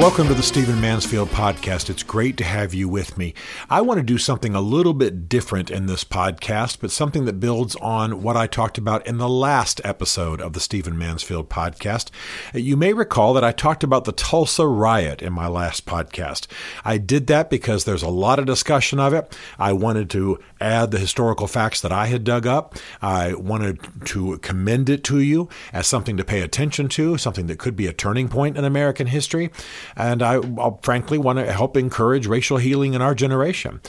Welcome to the Stephen Mansfield podcast. It's great to have you with me. I want to do something a little bit different in this podcast, but something that builds on what I talked about in the last episode of the Stephen Mansfield podcast. You may recall that I talked about the Tulsa riot in my last podcast. I did that because there's a lot of discussion of it. I wanted to add the historical facts that I had dug up. I wanted to commend it to you as something to pay attention to, something that could be a turning point in American history. And I, I frankly want to help encourage racial healing in our generation.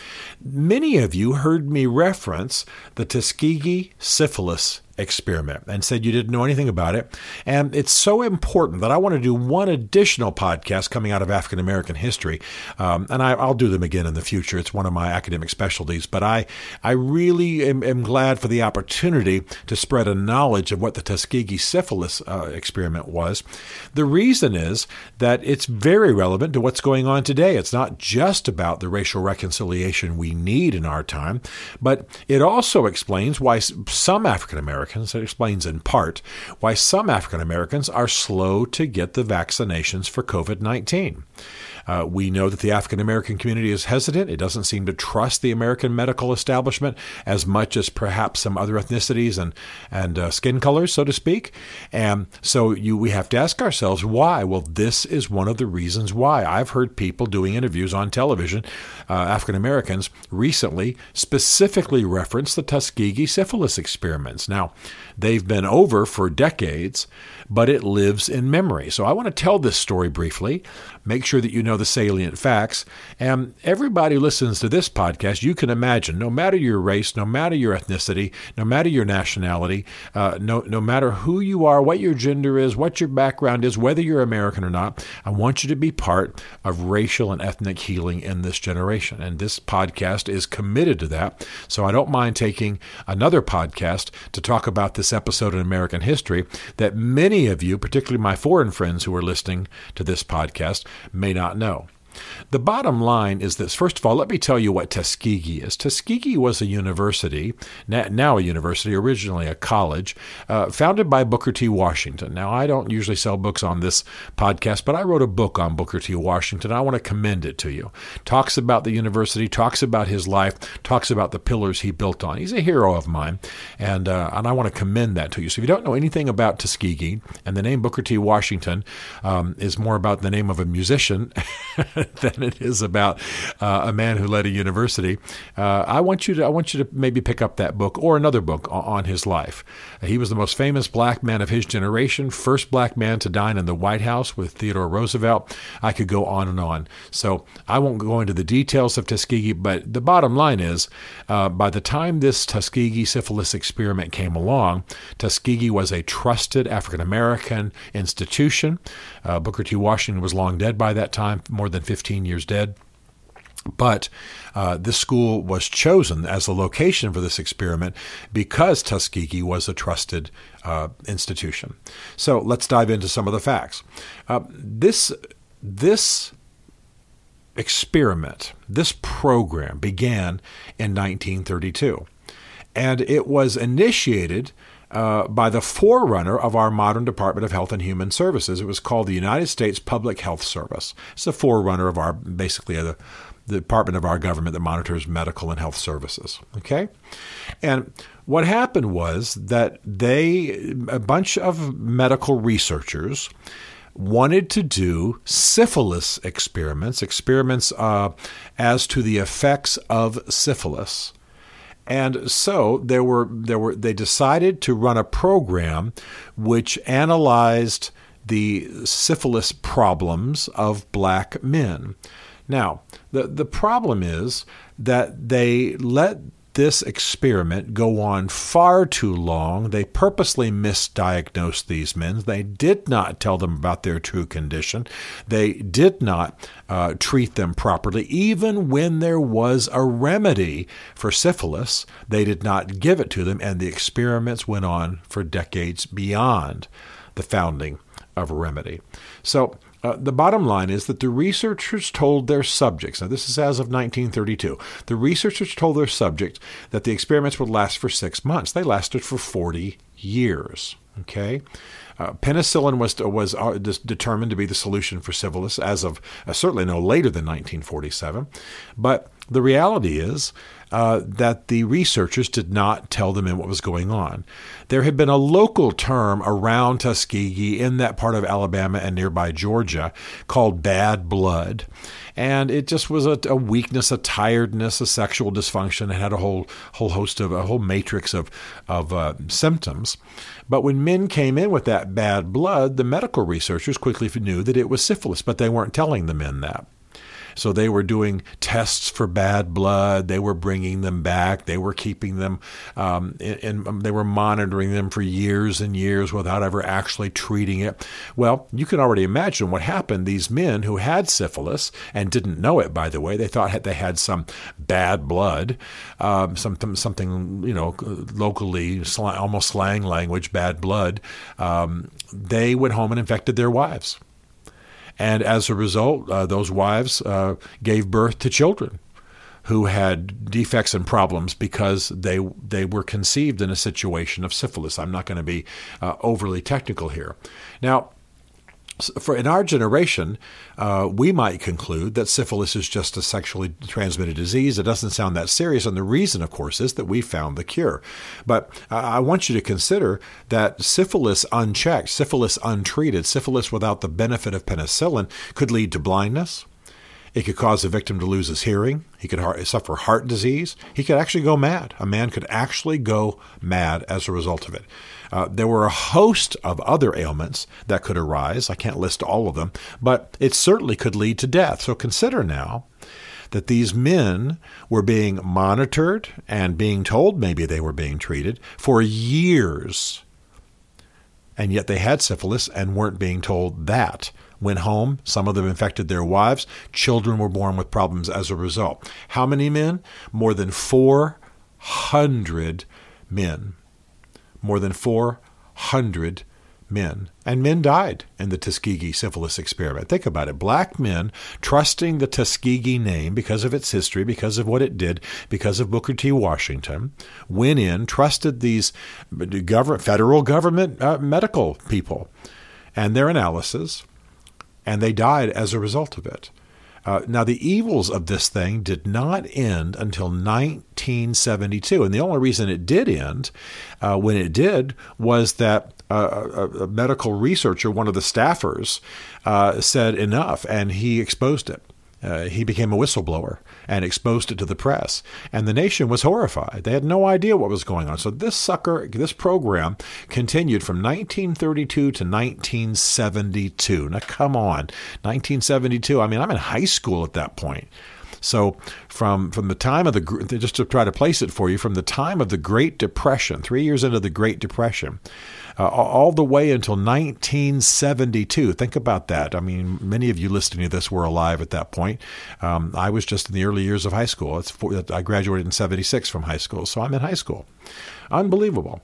Many of you heard me reference the Tuskegee syphilis experiment and said you didn't know anything about it. And it's so important that I want to do one additional podcast coming out of African American history. Um, and I, will do them again in the future. It's one of my academic specialties. But I, I really am, am glad for the opportunity to spread a knowledge of what the Tuskegee syphilis uh, experiment was. The reason is that it's very relevant to what's going on today. It's not just about the racial reconciliation we need in our time, but it also explains why some African Americans Americans. It explains in part why some African Americans are slow to get the vaccinations for COVID 19. Uh, we know that the African American community is hesitant. It doesn't seem to trust the American medical establishment as much as perhaps some other ethnicities and and uh, skin colors, so to speak. And so you we have to ask ourselves why. Well, this is one of the reasons why. I've heard people doing interviews on television, uh, African Americans recently, specifically reference the Tuskegee syphilis experiments. Now, they've been over for decades but it lives in memory. So I want to tell this story briefly, make sure that you know the salient facts. And everybody listens to this podcast, you can imagine, no matter your race, no matter your ethnicity, no matter your nationality, uh, no, no matter who you are, what your gender is, what your background is, whether you're American or not, I want you to be part of racial and ethnic healing in this generation. And this podcast is committed to that. So I don't mind taking another podcast to talk about this episode in American history that many many of you, particularly my foreign friends who are listening to this podcast, may not know. The bottom line is this. First of all, let me tell you what Tuskegee is. Tuskegee was a university, now a university, originally a college, uh, founded by Booker T. Washington. Now, I don't usually sell books on this podcast, but I wrote a book on Booker T. Washington. I want to commend it to you. Talks about the university, talks about his life, talks about the pillars he built on. He's a hero of mine, and, uh, and I want to commend that to you. So if you don't know anything about Tuskegee, and the name Booker T. Washington um, is more about the name of a musician than it is about uh, a man who led a university. Uh, I want you to I want you to maybe pick up that book or another book on his life. He was the most famous black man of his generation, first black man to dine in the White House with Theodore Roosevelt. I could go on and on. So I won't go into the details of Tuskegee, but the bottom line is, uh, by the time this Tuskegee syphilis experiment came along, Tuskegee was a trusted African American institution. Uh, Booker T. Washington was long dead by that time, more than 15 years dead. But uh, this school was chosen as the location for this experiment because Tuskegee was a trusted uh, institution. So let's dive into some of the facts. Uh, this this experiment, this program began in 1932, and it was initiated uh, by the forerunner of our modern Department of Health and Human Services. It was called the United States Public Health Service. It's the forerunner of our basically the, the department of our government that monitors medical and health services. Okay, and what happened was that they a bunch of medical researchers wanted to do syphilis experiments, experiments uh, as to the effects of syphilis and so there were there were they decided to run a program which analyzed the syphilis problems of black men. Now, the the problem is that they let this experiment go on far too long. They purposely misdiagnosed these men. They did not tell them about their true condition. They did not uh, treat them properly. Even when there was a remedy for syphilis, they did not give it to them, and the experiments went on for decades beyond the founding of a remedy. So uh, the bottom line is that the researchers told their subjects, now this is as of 1932, the researchers told their subjects that the experiments would last for six months. They lasted for 40 years. Okay? Uh, penicillin was was uh, determined to be the solution for syphilis as of uh, certainly no later than 1947. But the reality is uh, that the researchers did not tell the men what was going on. There had been a local term around Tuskegee in that part of Alabama and nearby Georgia called bad blood. And it just was a, a weakness, a tiredness, a sexual dysfunction. It had a whole whole host of a whole matrix of of uh, symptoms. But when men came in with that bad blood, the medical researchers quickly knew that it was syphilis, but they weren't telling the men that. So they were doing tests for bad blood. They were bringing them back. They were keeping them, um, and, um, they were monitoring them for years and years without ever actually treating it. Well, you can already imagine what happened. These men who had syphilis and didn't know it, by the way, they thought they had some bad blood, um, something, something you know, locally almost slang language, bad blood. Um, they went home and infected their wives. And as a result, uh, those wives uh, gave birth to children who had defects and problems because they they were conceived in a situation of syphilis. I'm not going to be uh, overly technical here. Now, for in our generation, uh, we might conclude that syphilis is just a sexually transmitted disease. It doesn't sound that serious, and the reason, of course, is that we found the cure. But I want you to consider that syphilis unchecked, syphilis untreated, syphilis without the benefit of penicillin could lead to blindness. It could cause the victim to lose his hearing. He could suffer heart disease. He could actually go mad. A man could actually go mad as a result of it. Uh, there were a host of other ailments that could arise. I can't list all of them, but it certainly could lead to death. So consider now that these men were being monitored and being told maybe they were being treated for years. And yet they had syphilis and weren't being told that. Went home, some of them infected their wives, children were born with problems as a result. How many men? More than 400 men more than 400 men. And men died in the Tuskegee syphilis experiment. Think about it. Black men trusting the Tuskegee name because of its history, because of what it did, because of Booker T. Washington, went in, trusted these government, federal government uh, medical people and their analysis, and they died as a result of it. Uh, now, the evils of this thing did not end until 1972. And the only reason it did end uh, when it did was that uh, a, a, medical researcher, one of the staffers, uh, said enough and he exposed it. Uh, he became a whistleblower and exposed it to the press. And the nation was horrified. They had no idea what was going on. So this sucker, this program continued from 1932 to 1972. Now, come on. 1972. I mean, I'm in high school at that point. So from from the time of the just to try to place it for you, from the time of the Great Depression, three years into the Great Depression, uh, all the way until 1972. Think about that. I mean, many of you listening to this were alive at that point. Um, I was just in the early years of high school. I graduated in 76 from high school, so I'm in high school. Unbelievable.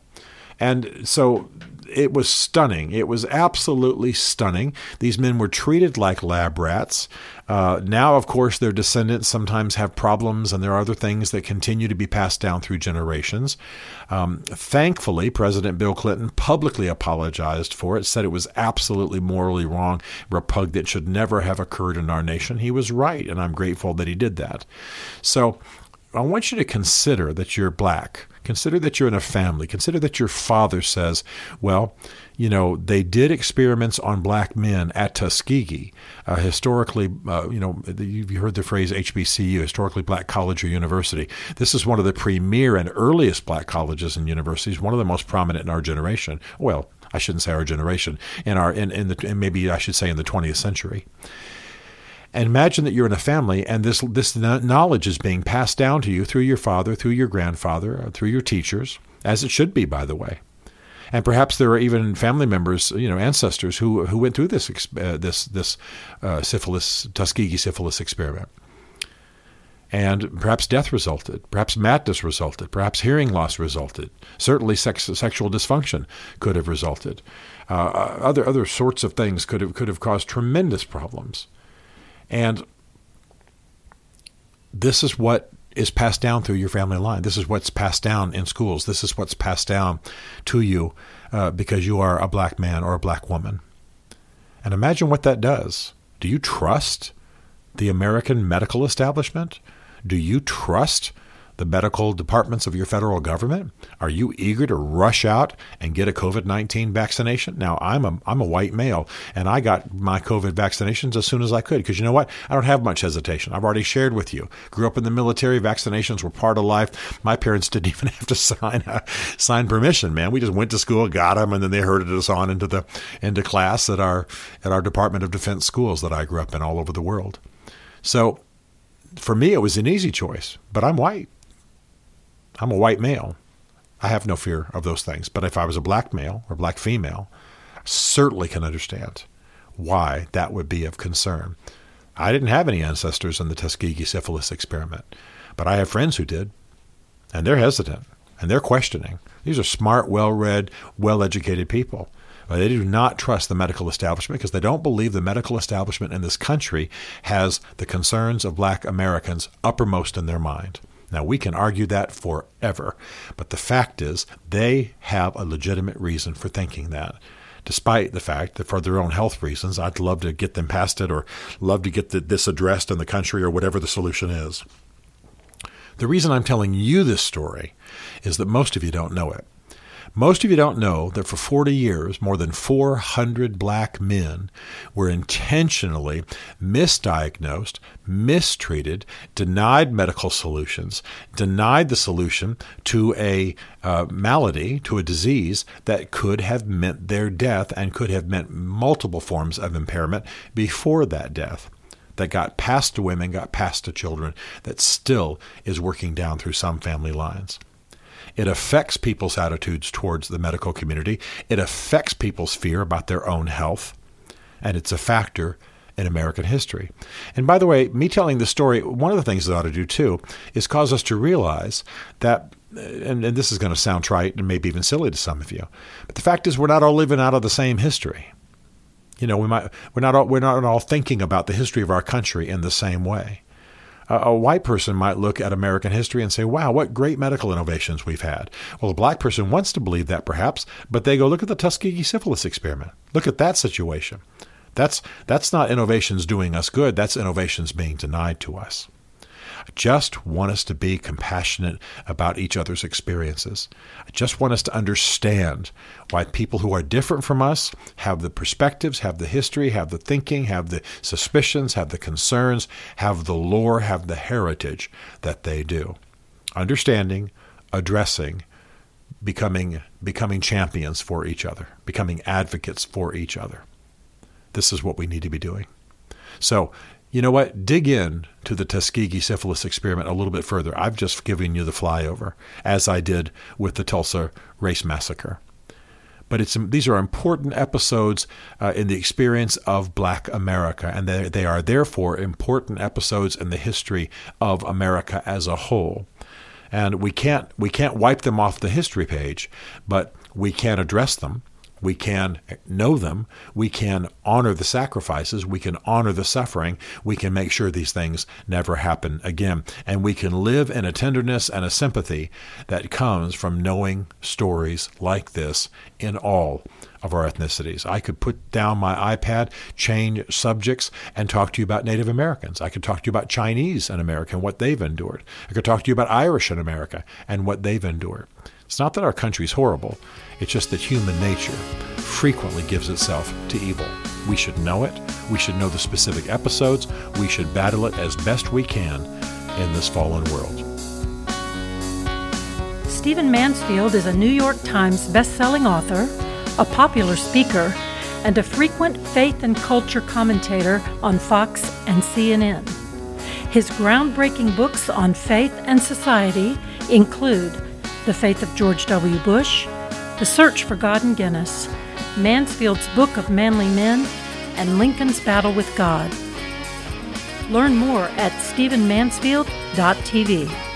And so it was stunning. It was absolutely stunning. These men were treated like lab rats. Uh, now, of course, their descendants sometimes have problems, and there are other things that continue to be passed down through generations. Um, thankfully, President Bill Clinton publicly apologized for it, said it was absolutely morally wrong, repugnant, should never have occurred in our nation. He was right, and I'm grateful that he did that. So, I want you to consider that you're black. Consider that you're in a family. Consider that your father says, well, you know, they did experiments on black men at Tuskegee. Uh, historically, uh, you know, you've heard the phrase HBCU, historically black college or university. This is one of the premier and earliest black colleges and universities, one of the most prominent in our generation. Well, I shouldn't say our generation, in our in, in the maybe I should say in the 20th century. And imagine that you're in a family and this, this knowledge is being passed down to you through your father, through your grandfather, uh, through your teachers, as it should be, by the way. And perhaps there are even family members, you know, ancestors who, who went through this, uh, this, this uh, syphilis, Tuskegee syphilis experiment. And perhaps death resulted, perhaps madness resulted, perhaps hearing loss resulted. Certainly, sex, sexual dysfunction could have resulted. Uh, uh, other other sorts of things could have could have caused tremendous problems. And this is what is passed down through your family line. This is what's passed down in schools. This is what's passed down to you uh, because you are a black man or a black woman. And imagine what that does. Do you trust the American medical establishment? Do you trust the medical departments of your federal government? Are you eager to rush out and get a COVID 19 vaccination? Now, I'm a, I'm a white male, and I got my COVID vaccinations as soon as I could because you know what? I don't have much hesitation. I've already shared with you. Grew up in the military, vaccinations were part of life. My parents didn't even have to sign a, sign permission, man. We just went to school, got them, and then they herded us on into the into class at our at our Department of Defense schools that I grew up in all over the world. So for me, it was an easy choice, but I'm white. I'm a white male. I have no fear of those things. But if I was a black male or black female, I certainly can understand why that would be of concern. I didn't have any ancestors in the Tuskegee syphilis experiment, but I have friends who did, and they're hesitant and they're questioning. These are smart, well read, well educated people. But they do not trust the medical establishment because they don't believe the medical establishment in this country has the concerns of black Americans uppermost in their mind. Now, we can argue that forever, but the fact is they have a legitimate reason for thinking that. Despite the fact that for their own health reasons, I'd love to get them past it or love to get the, this addressed in the country or whatever the solution is. The reason I'm telling you this story is that most of you don't know it. Most of you don't know that for 40 years, more than 400 black men were intentionally misdiagnosed, mistreated, denied medical solutions, denied the solution to a uh, malady, to a disease that could have meant their death and could have meant multiple forms of impairment before that death that got passed to women, got passed to children, that still is working down through some family lines. It affects people's attitudes towards the medical community. It affects people's fear about their own health. And it's a factor in American history. And by the way, me telling the story, one of the things that ought to do too is cause us to realize that, and, and this is going to sound trite and maybe even silly to some of you, but the fact is we're not all living out of the same history. You know, we might we're not all, we're not all thinking about the history of our country in the same way a white person might look at American history and say, wow, what great medical innovations we've had. Well, a black person wants to believe that perhaps, but they go, look at the Tuskegee syphilis experiment. Look at that situation. That's, that's not innovations doing us good, that's innovations being denied to us just want us to be compassionate about each other's experiences. I just want us to understand why people who are different from us have the perspectives, have the history, have the thinking, have the suspicions, have the concerns, have the lore, have the heritage that they do. Understanding, addressing, becoming becoming champions for each other, becoming advocates for each other. This is what we need to be doing. So you know what? Dig in to the Tuskegee syphilis experiment a little bit further. I've just given you the flyover, as I did with the Tulsa race massacre. But it's these are important episodes uh, in the experience of Black America, and they, they are therefore important episodes in the history of America as a whole. And we can't we can't wipe them off the history page, but we can address them we can know them. We can honor the sacrifices. We can honor the suffering. We can make sure these things never happen again. And we can live in a tenderness and a sympathy that comes from knowing stories like this in all of our ethnicities. I could put down my iPad, change subjects, and talk to you about Native Americans. I could talk to you about Chinese in America and what they've endured. I could talk to you about Irish in America and what they've endured. It's not that our country's horrible. It's just that human nature frequently gives itself to evil. We should know it. We should know the specific episodes. We should battle it as best we can in this fallen world. Stephen Mansfield is a New York Times best-selling author, a popular speaker, and a frequent faith and culture commentator on Fox and CNN. His groundbreaking books on faith and society include The Faith of George W. Bush, the Search for God in Guinness, Mansfield's Book of Manly Men, and Lincoln's Battle with God. Learn more at stephenmansfield.tv.